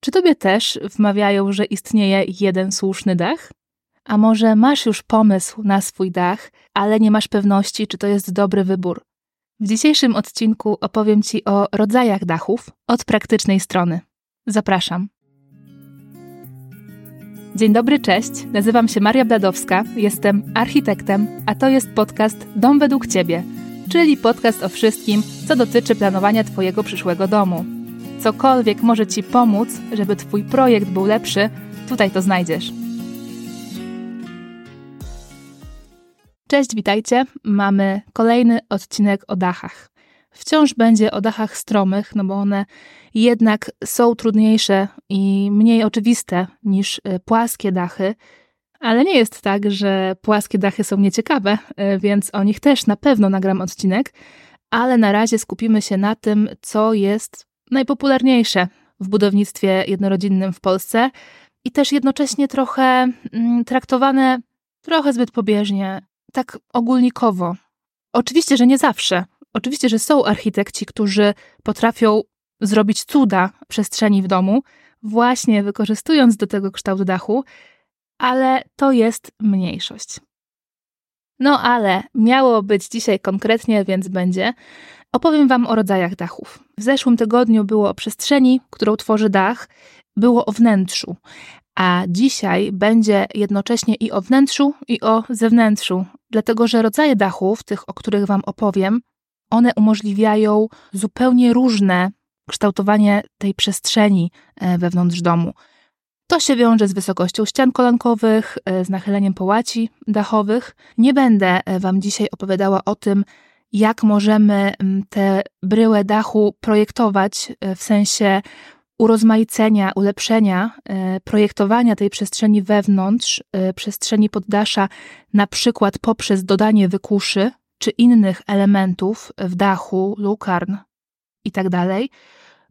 Czy tobie też wmawiają, że istnieje jeden słuszny dach? A może masz już pomysł na swój dach, ale nie masz pewności, czy to jest dobry wybór? W dzisiejszym odcinku opowiem Ci o rodzajach dachów od praktycznej strony. Zapraszam. Dzień dobry, cześć. Nazywam się Maria Bladowska, jestem architektem, a to jest podcast Dom według Ciebie, czyli podcast o wszystkim, co dotyczy planowania Twojego przyszłego domu. Cokolwiek może Ci pomóc, żeby Twój projekt był lepszy, tutaj to znajdziesz. Cześć, witajcie. Mamy kolejny odcinek o dachach. Wciąż będzie o dachach stromych, no bo one jednak są trudniejsze i mniej oczywiste niż y, płaskie dachy. Ale nie jest tak, że płaskie dachy są nieciekawe, y, więc o nich też na pewno nagram odcinek. Ale na razie skupimy się na tym, co jest najpopularniejsze w budownictwie jednorodzinnym w Polsce i też jednocześnie trochę mm, traktowane trochę zbyt pobieżnie, tak ogólnikowo. Oczywiście, że nie zawsze. Oczywiście, że są architekci, którzy potrafią zrobić cuda przestrzeni w domu, właśnie wykorzystując do tego kształt dachu, ale to jest mniejszość. No ale miało być dzisiaj konkretnie, więc będzie. Opowiem Wam o rodzajach dachów. W zeszłym tygodniu było o przestrzeni, którą tworzy dach, było o wnętrzu, a dzisiaj będzie jednocześnie i o wnętrzu, i o zewnętrzu, dlatego że rodzaje dachów, tych, o których Wam opowiem, one umożliwiają zupełnie różne kształtowanie tej przestrzeni e, wewnątrz domu. To się wiąże z wysokością ścian kolankowych, e, z nachyleniem połaci dachowych. Nie będę e, Wam dzisiaj opowiadała o tym, jak możemy te bryłę dachu projektować w sensie urozmaicenia, ulepszenia, projektowania tej przestrzeni wewnątrz, przestrzeni poddasza, na przykład poprzez dodanie wykuszy czy innych elementów w dachu, lukarn itd.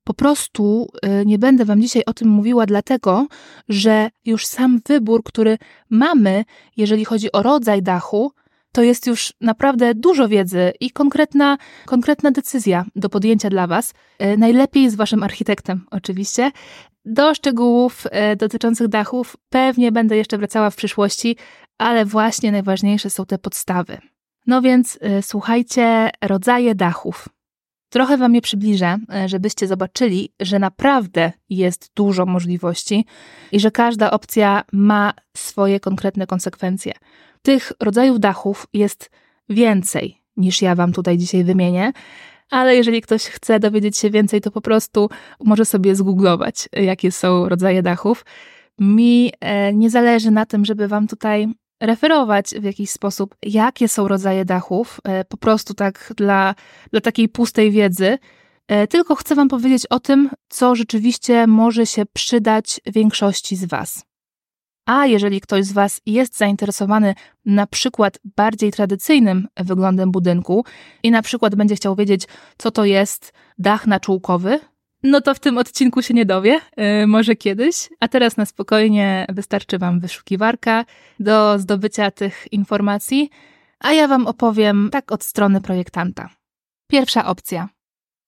Po prostu y, nie będę Wam dzisiaj o tym mówiła, dlatego że już sam wybór, który mamy, jeżeli chodzi o rodzaj dachu, to jest już naprawdę dużo wiedzy i konkretna, konkretna decyzja do podjęcia dla Was. Y, najlepiej z Waszym architektem, oczywiście. Do szczegółów y, dotyczących dachów pewnie będę jeszcze wracała w przyszłości, ale właśnie najważniejsze są te podstawy. No więc słuchajcie, rodzaje dachów. Trochę Wam je przybliżę, e, żebyście zobaczyli, że naprawdę jest dużo możliwości i że każda opcja ma swoje konkretne konsekwencje. Tych rodzajów dachów jest więcej niż ja Wam tutaj dzisiaj wymienię, ale jeżeli ktoś chce dowiedzieć się więcej, to po prostu może sobie zgooglować, jakie są rodzaje dachów. Mi e, nie zależy na tym, żeby Wam tutaj referować w jakiś sposób, jakie są rodzaje dachów, e, po prostu tak dla, dla takiej pustej wiedzy, e, tylko chcę Wam powiedzieć o tym, co rzeczywiście może się przydać większości z Was. A jeżeli ktoś z Was jest zainteresowany na przykład bardziej tradycyjnym wyglądem budynku i na przykład będzie chciał wiedzieć, co to jest dach naczółkowy, no to w tym odcinku się nie dowie, yy, może kiedyś. A teraz na spokojnie wystarczy Wam wyszukiwarka do zdobycia tych informacji, a ja Wam opowiem tak od strony projektanta. Pierwsza opcja.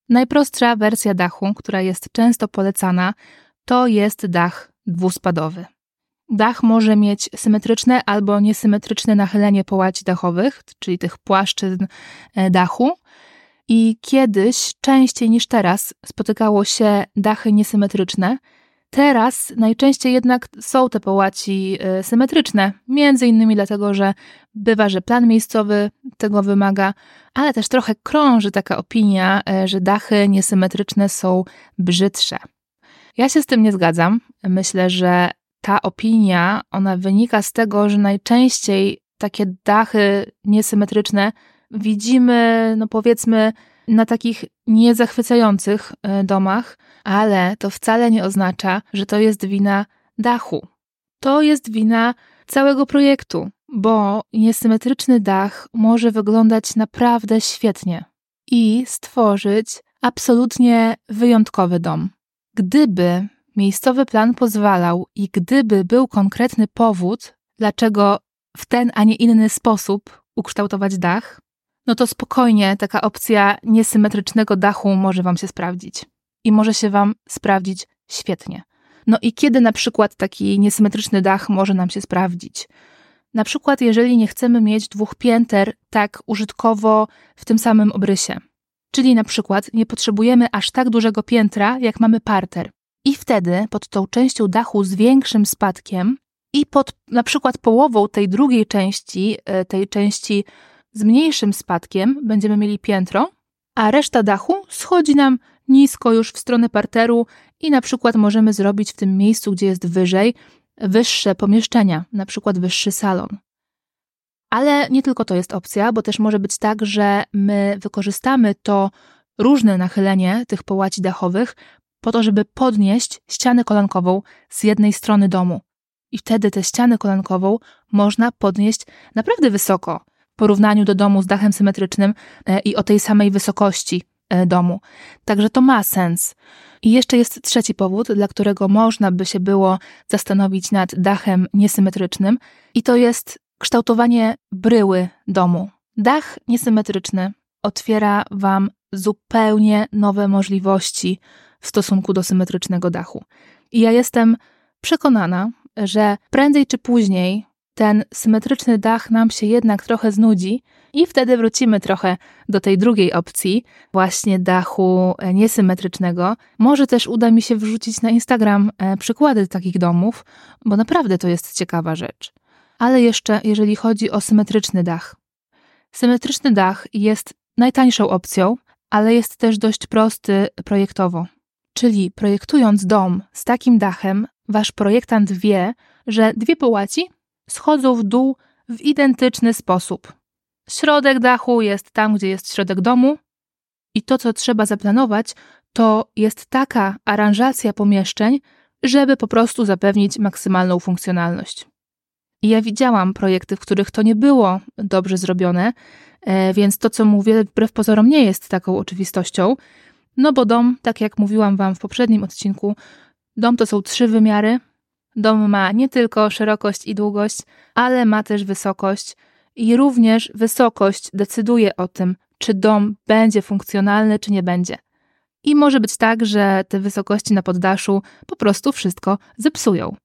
Najprostsza wersja dachu, która jest często polecana, to jest dach dwuspadowy. Dach może mieć symetryczne albo niesymetryczne nachylenie połaci dachowych, czyli tych płaszczyzn e, dachu, i kiedyś, częściej niż teraz, spotykało się dachy niesymetryczne. Teraz najczęściej jednak są te połaci y, symetryczne, między innymi dlatego, że bywa, że plan miejscowy tego wymaga, ale też trochę krąży taka opinia, y, że dachy niesymetryczne są brzydsze. Ja się z tym nie zgadzam. Myślę, że ta opinia, ona wynika z tego, że najczęściej takie dachy niesymetryczne widzimy, no powiedzmy, na takich niezachwycających e, domach, ale to wcale nie oznacza, że to jest wina dachu. To jest wina całego projektu, bo niesymetryczny dach może wyglądać naprawdę świetnie i stworzyć absolutnie wyjątkowy dom. Gdyby miejscowy plan pozwalał i gdyby był konkretny powód, dlaczego w ten, a nie inny sposób ukształtować dach, no to spokojnie taka opcja niesymetrycznego dachu może Wam się sprawdzić. I może się Wam sprawdzić świetnie. No i kiedy na przykład taki niesymetryczny dach może nam się sprawdzić? Na przykład, jeżeli nie chcemy mieć dwóch pięter tak użytkowo w tym samym obrysie. Czyli na przykład nie potrzebujemy aż tak dużego piętra, jak mamy parter. I wtedy pod tą częścią dachu z większym spadkiem i pod na przykład połową tej drugiej części, e, tej części z mniejszym spadkiem, będziemy mieli piętro, a reszta dachu schodzi nam nisko już w stronę parteru i na przykład możemy zrobić w tym miejscu, gdzie jest wyżej, wyższe pomieszczenia, na przykład wyższy salon. Ale nie tylko to jest opcja, bo też może być tak, że my wykorzystamy to różne nachylenie tych połaci dachowych po to, żeby podnieść ścianę kolankową z jednej strony domu. I wtedy tę ścianę kolankową można podnieść naprawdę wysoko porównaniu do domu z dachem symetrycznym e, i o tej samej wysokości e, domu. Także to ma sens. I jeszcze jest trzeci powód, dla którego można by się było zastanowić nad dachem niesymetrycznym, i to jest kształtowanie bryły domu. Dach niesymetryczny otwiera Wam zupełnie nowe możliwości w stosunku do symetrycznego dachu. I ja jestem przekonana, że prędzej czy później ten symetryczny dach nam się jednak trochę znudzi i wtedy wrócimy trochę do tej drugiej opcji, właśnie dachu niesymetrycznego. Może też uda mi się wrzucić na Instagram e, przykłady takich domów, bo naprawdę to jest ciekawa rzecz. Ale jeszcze jeżeli chodzi o symetryczny dach. Symetryczny dach jest najtańszą opcją, ale jest też dość prosty projektowo. Czyli projektując dom z takim dachem, wasz projektant wie, że dwie połaci schodzą w dół w identyczny sposób. Środek dachu jest tam, gdzie jest środek domu, i to, co trzeba zaplanować, to jest taka aranżacja pomieszczeń, żeby po prostu zapewnić maksymalną funkcjonalność. I ja widziałam projekty, w których to nie było dobrze zrobione, e, więc to, co mówię, wbrew pozorom nie jest taką oczywistością. No bo dom, tak jak mówiłam Wam w poprzednim odcinku, dom to są trzy wymiary. Dom ma nie tylko szerokość i długość, ale ma też wysokość i również wysokość decyduje o tym, czy dom będzie funkcjonalny, czy nie będzie. I może być tak, że te wysokości na poddaszu po prostu wszystko zepsują.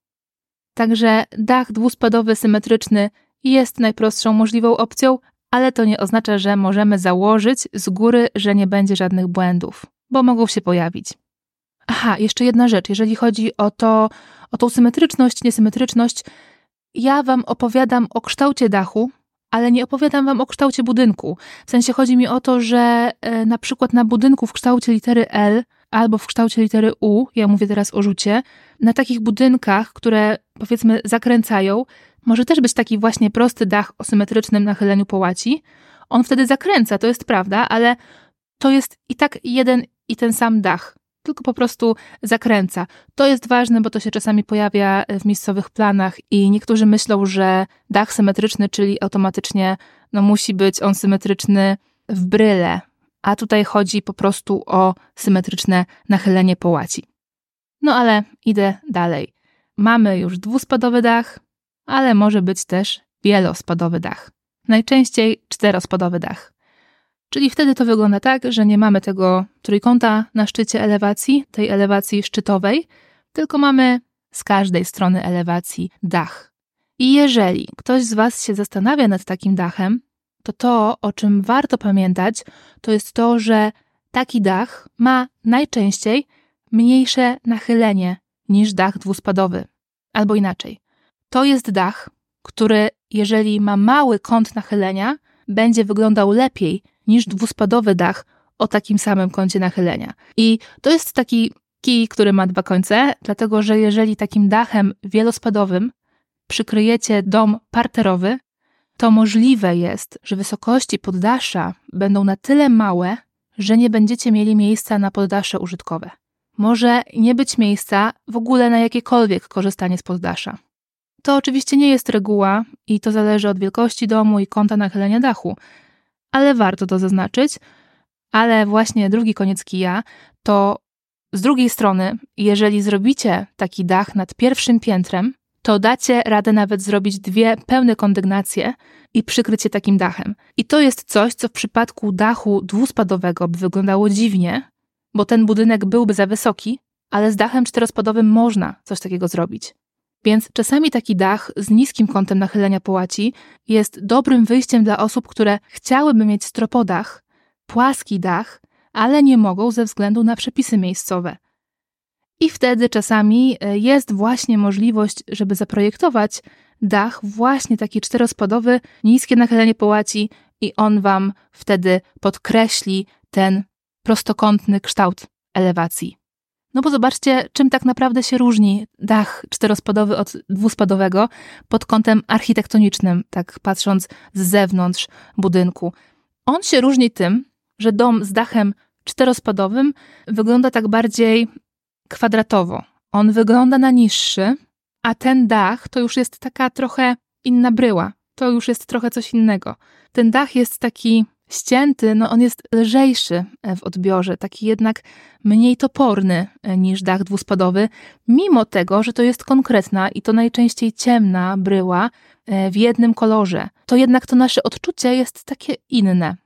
Także dach dwuspadowy symetryczny jest najprostszą możliwą opcją, ale to nie oznacza, że możemy założyć z góry, że nie będzie żadnych błędów, bo mogą się pojawić. Aha, jeszcze jedna rzecz, jeżeli chodzi o to, o tą symetryczność, niesymetryczność, ja wam opowiadam o kształcie dachu, ale nie opowiadam wam o kształcie budynku. W sensie chodzi mi o to, że e, na przykład na budynku w kształcie litery L albo w kształcie litery U, ja mówię teraz o rzucie, na takich budynkach, które powiedzmy zakręcają, może też być taki właśnie prosty dach o symetrycznym nachyleniu połaci. On wtedy zakręca, to jest prawda, ale to jest i tak jeden i ten sam dach, tylko po prostu zakręca. To jest ważne, bo to się czasami pojawia w miejscowych planach i niektórzy myślą, że dach symetryczny, czyli automatycznie no, musi być on symetryczny w bryle, a tutaj chodzi po prostu o symetryczne nachylenie połaci. No ale idę dalej. Mamy już dwuspadowy dach, ale może być też wielospadowy dach. Najczęściej czterospadowy dach. Czyli wtedy to wygląda tak, że nie mamy tego trójkąta na szczycie elewacji, tej elewacji szczytowej, tylko mamy z każdej strony elewacji dach. I jeżeli ktoś z Was się zastanawia nad takim dachem, to to, o czym warto pamiętać, to jest to, że taki dach ma najczęściej mniejsze nachylenie niż dach dwuspadowy. Albo inaczej. To jest dach, który, jeżeli ma mały kąt nachylenia, będzie wyglądał lepiej niż dwuspadowy dach o takim samym kącie nachylenia. I to jest taki kij, który ma dwa końce, dlatego że jeżeli takim dachem wielospadowym przykryjecie dom parterowy, to możliwe jest, że wysokości poddasza będą na tyle małe, że nie będziecie mieli miejsca na poddasze użytkowe. Może nie być miejsca w ogóle na jakiekolwiek korzystanie z poddasza. To oczywiście nie jest reguła i to zależy od wielkości domu i kąta nachylenia dachu, ale warto to zaznaczyć. Ale właśnie drugi koniec kija to z drugiej strony, jeżeli zrobicie taki dach nad pierwszym piętrem, to dacie radę nawet zrobić dwie pełne kondygnacje i przykryć je takim dachem. I to jest coś, co w przypadku dachu dwuspadowego by wyglądało dziwnie, bo ten budynek byłby za wysoki, ale z dachem czterospadowym można coś takiego zrobić. Więc czasami taki dach z niskim kątem nachylenia połaci jest dobrym wyjściem dla osób, które chciałyby mieć stropodach, płaski dach, ale nie mogą ze względu na przepisy miejscowe. I wtedy czasami e, jest właśnie możliwość, żeby zaprojektować dach właśnie taki czterospadowy, niskie nachylenie połaci i on Wam wtedy podkreśli ten prostokątny kształt elewacji. No bo zobaczcie, czym tak naprawdę się różni dach czterospadowy od dwuspadowego pod kątem architektonicznym, tak patrząc z zewnątrz budynku. On się różni tym, że dom z dachem czterospadowym wygląda tak bardziej kwadratowo. On wygląda na niższy, a ten dach to już jest taka trochę inna bryła. To już jest trochę coś innego. Ten dach jest taki ścięty, no on jest lżejszy w odbiorze, taki jednak mniej toporny e, niż dach dwuspadowy, mimo tego, że to jest konkretna i to najczęściej ciemna bryła e, w jednym kolorze. To jednak to nasze odczucie jest takie inne.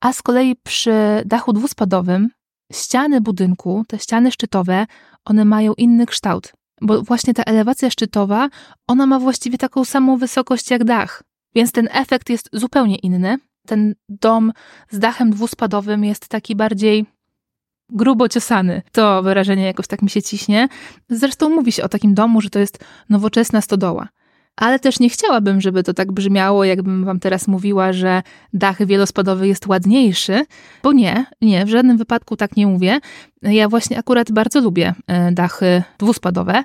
A z kolei przy dachu dwuspadowym ściany budynku, te ściany szczytowe, one mają inny kształt, bo właśnie ta elewacja szczytowa, ona ma właściwie taką samą wysokość jak dach, więc ten efekt jest zupełnie inny. Ten dom z dachem dwuspadowym jest taki bardziej grubo ciosany. To wyrażenie jakoś tak mi się ciśnie. Zresztą mówi się o takim domu, że to jest nowoczesna stodoła ale też nie chciałabym, żeby to tak brzmiało, jakbym wam teraz mówiła, że dach wielospadowy jest ładniejszy, bo nie, nie, w żadnym wypadku tak nie mówię. Ja właśnie akurat bardzo lubię e, dachy dwuspadowe.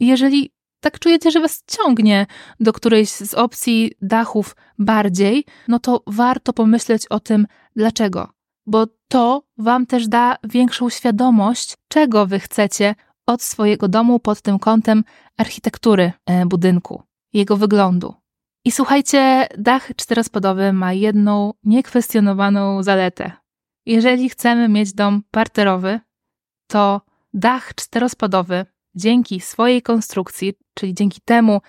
Jeżeli tak czujecie, że was ciągnie do którejś z opcji dachów bardziej, no to warto pomyśleć o tym, dlaczego. Bo to wam też da większą świadomość, czego wy chcecie od swojego domu pod tym kątem architektury e, budynku jego wyglądu. I słuchajcie, dach czterospodowy ma jedną niekwestionowaną zaletę. Jeżeli chcemy mieć dom parterowy, to dach czterospodowy dzięki swojej konstrukcji, czyli dzięki temu,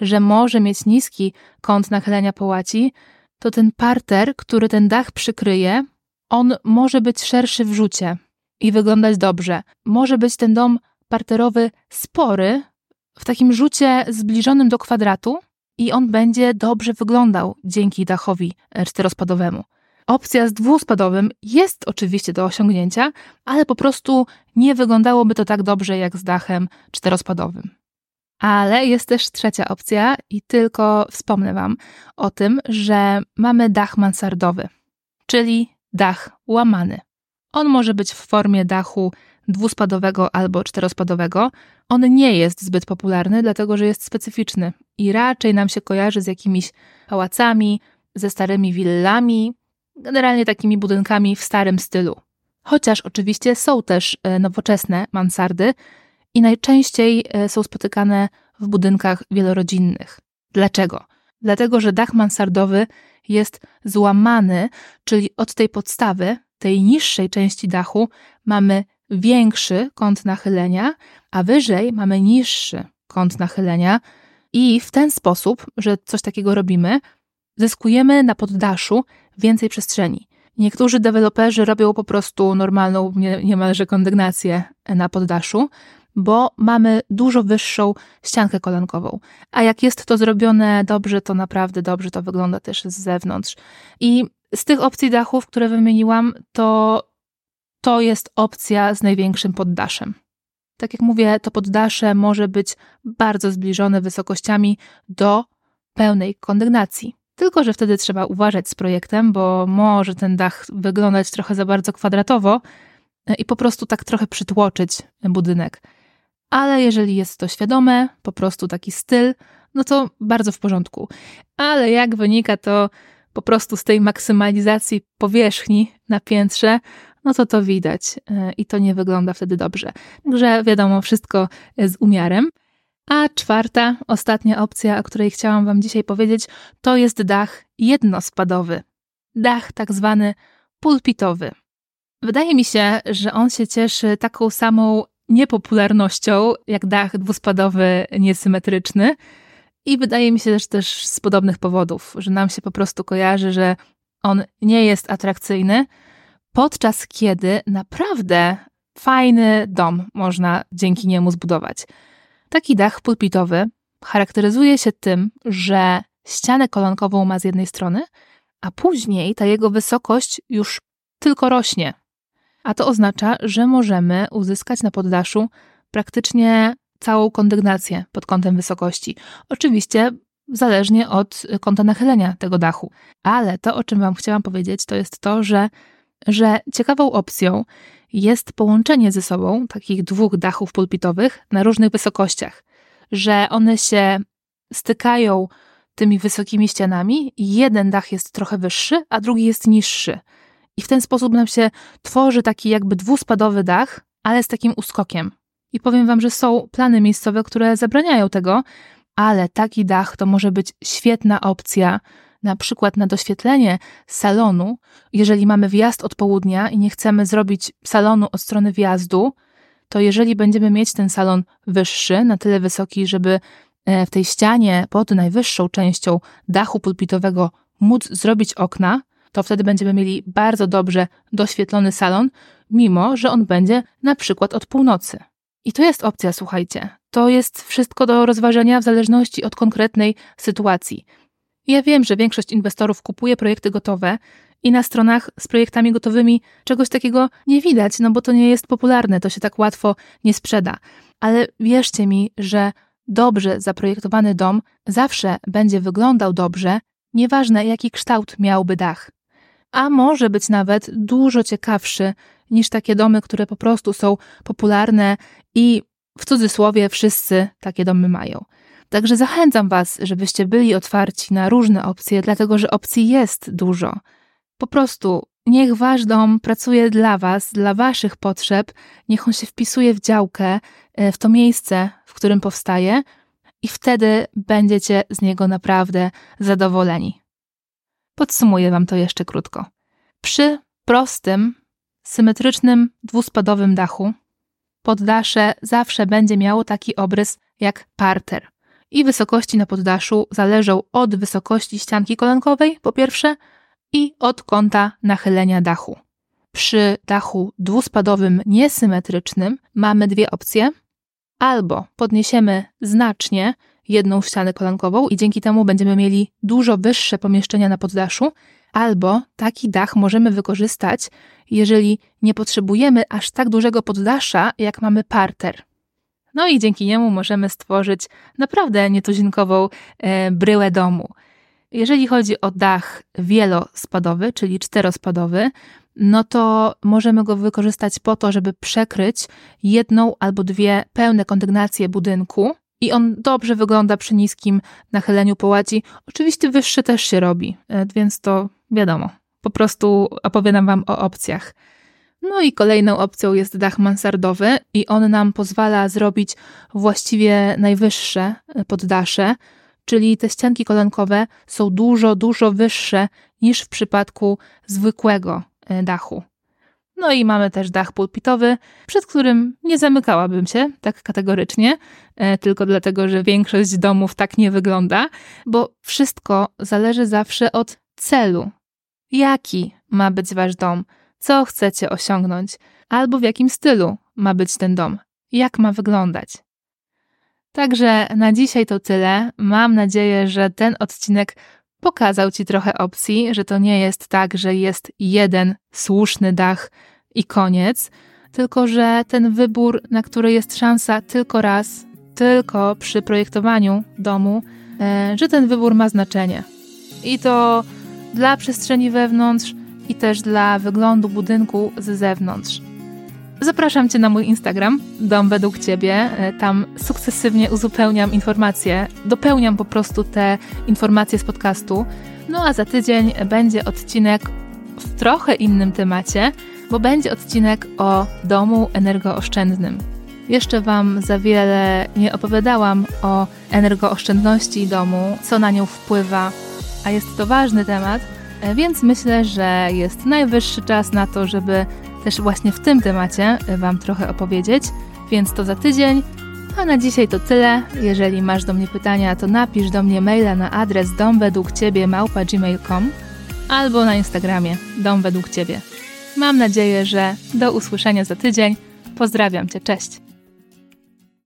że może mieć niski kąt nachylenia połaci, to ten parter, który ten dach przykryje, on może być szerszy w rzucie i wyglądać dobrze. Może być ten dom parterowy spory, w takim rzucie zbliżonym do kwadratu i on będzie dobrze wyglądał dzięki dachowi czterospadowemu. Opcja z dwuspadowym jest oczywiście do osiągnięcia, ale po prostu nie wyglądałoby to tak dobrze jak z dachem czterospadowym. Ale jest też trzecia opcja i tylko wspomnę Wam o tym, że mamy dach mansardowy, czyli dach łamany. On może być w formie dachu dwuspadowego albo czterospadowego, on nie jest zbyt popularny, dlatego że jest specyficzny i raczej nam się kojarzy z jakimiś pałacami, ze starymi willami, generalnie takimi budynkami w starym stylu. Chociaż oczywiście są też e, nowoczesne mansardy i najczęściej e, są spotykane w budynkach wielorodzinnych. Dlaczego? Dlatego, że dach mansardowy jest złamany, czyli od tej podstawy, tej niższej części dachu, mamy większy kąt nachylenia, a wyżej mamy niższy kąt nachylenia, i w ten sposób, że coś takiego robimy, zyskujemy na poddaszu więcej przestrzeni. Niektórzy deweloperzy robią po prostu normalną, niemalże kondygnację na poddaszu, bo mamy dużo wyższą ściankę kolankową. A jak jest to zrobione dobrze, to naprawdę dobrze to wygląda też z zewnątrz. I z tych opcji dachów, które wymieniłam, to to jest opcja z największym poddaszem. Tak jak mówię, to poddasze może być bardzo zbliżone wysokościami do pełnej kondygnacji. Tylko, że wtedy trzeba uważać z projektem, bo może ten dach wyglądać trochę za bardzo kwadratowo e, i po prostu tak trochę przytłoczyć budynek. Ale jeżeli jest to świadome, po prostu taki styl, no to bardzo w porządku. Ale jak wynika to po prostu z tej maksymalizacji powierzchni na piętrze, no to to widać e, i to nie wygląda wtedy dobrze. Także wiadomo, wszystko z umiarem. A czwarta, ostatnia opcja, o której chciałam Wam dzisiaj powiedzieć, to jest dach jednospadowy. Dach tak zwany pulpitowy. Wydaje mi się, że on się cieszy taką samą niepopularnością jak dach dwuspadowy niesymetryczny. I wydaje mi się że też z podobnych powodów, że nam się po prostu kojarzy, że on nie jest atrakcyjny, podczas kiedy naprawdę fajny dom można dzięki niemu zbudować. Taki dach pulpitowy charakteryzuje się tym, że ścianę kolankową ma z jednej strony, a później ta jego wysokość już tylko rośnie. A to oznacza, że możemy uzyskać na poddaszu praktycznie całą kondygnację pod kątem wysokości. Oczywiście zależnie od kąta nachylenia tego dachu. Ale to, o czym Wam chciałam powiedzieć, to jest to, że, że ciekawą opcją jest połączenie ze sobą takich dwóch dachów pulpitowych na różnych wysokościach, że one się stykają tymi wysokimi ścianami jeden dach jest trochę wyższy, a drugi jest niższy. I w ten sposób nam się tworzy taki jakby dwuspadowy dach, ale z takim uskokiem. I powiem Wam, że są plany miejscowe, które zabraniają tego, ale taki dach to może być świetna opcja, na przykład na doświetlenie salonu, jeżeli mamy wjazd od południa i nie chcemy zrobić salonu od strony wjazdu, to jeżeli będziemy mieć ten salon wyższy, na tyle wysoki, żeby e, w tej ścianie pod najwyższą częścią dachu pulpitowego móc zrobić okna, to wtedy będziemy mieli bardzo dobrze doświetlony salon, mimo że on będzie na przykład od północy. I to jest opcja, słuchajcie. To jest wszystko do rozważenia w zależności od konkretnej sytuacji. Ja wiem, że większość inwestorów kupuje projekty gotowe i na stronach z projektami gotowymi czegoś takiego nie widać, no bo to nie jest popularne, to się tak łatwo nie sprzeda. Ale wierzcie mi, że dobrze zaprojektowany dom zawsze będzie wyglądał dobrze, nieważne jaki kształt miałby dach. A może być nawet dużo ciekawszy niż takie domy, które po prostu są popularne i w cudzysłowie wszyscy takie domy mają. Także zachęcam Was, żebyście byli otwarci na różne opcje, dlatego że opcji jest dużo. Po prostu niech Wasz dom pracuje dla Was, dla Waszych potrzeb, niech on się wpisuje w działkę, e, w to miejsce, w którym powstaje, i wtedy będziecie z niego naprawdę zadowoleni. Podsumuję Wam to jeszcze krótko. Przy prostym, symetrycznym, dwuspadowym dachu poddasze zawsze będzie miało taki obrys jak parter. I wysokości na poddaszu zależą od wysokości ścianki kolankowej, po pierwsze, i od kąta nachylenia dachu. Przy dachu dwuspadowym niesymetrycznym mamy dwie opcje. Albo podniesiemy znacznie jedną ścianę kolankową i dzięki temu będziemy mieli dużo wyższe pomieszczenia na poddaszu, albo taki dach możemy wykorzystać, jeżeli nie potrzebujemy aż tak dużego poddasza, jak mamy parter. No i dzięki niemu możemy stworzyć naprawdę nietuzinkową e, bryłę domu. Jeżeli chodzi o dach wielospadowy, czyli czterospadowy, no to możemy go wykorzystać po to, żeby przekryć jedną albo dwie pełne kondygnacje budynku, i on dobrze wygląda przy niskim nachyleniu połaci. Oczywiście wyższy też się robi, e, więc to wiadomo. Po prostu opowiadam Wam o opcjach. No i kolejną opcją jest dach mansardowy i on nam pozwala zrobić właściwie najwyższe e, poddasze, czyli te ścianki kolankowe są dużo, dużo wyższe niż w przypadku zwykłego e, dachu. No i mamy też dach pulpitowy, przed którym nie zamykałabym się tak kategorycznie, e, tylko dlatego, że większość domów tak nie wygląda, bo wszystko zależy zawsze od celu. Jaki ma być wasz dom? Co chcecie osiągnąć? Albo w jakim stylu ma być ten dom? Jak ma wyglądać? Także na dzisiaj to tyle. Mam nadzieję, że ten odcinek pokazał Ci trochę opcji, że to nie jest tak, że jest jeden słuszny dach i koniec, tylko że ten wybór, na który jest szansa tylko raz, tylko przy projektowaniu domu, e, że ten wybór ma znaczenie. I to dla przestrzeni wewnątrz, i też dla wyglądu budynku z zewnątrz. Zapraszam Cię na mój Instagram, Dom Według Ciebie. E, tam sukcesywnie uzupełniam informacje, dopełniam po prostu te informacje z podcastu. No a za tydzień będzie odcinek w trochę innym temacie, bo będzie odcinek o domu energooszczędnym. Jeszcze Wam za wiele nie opowiadałam o energooszczędności domu, co na nią wpływa, a jest to ważny temat, więc myślę, że jest najwyższy czas na to, żeby też właśnie w tym temacie Wam trochę opowiedzieć, więc to za tydzień. A na dzisiaj to tyle. Jeżeli masz do mnie pytania, to napisz do mnie maila na adres domwedługciebie.gmail.com albo na Instagramie Dom Według Ciebie. Mam nadzieję, że do usłyszenia za tydzień. Pozdrawiam Cię, cześć.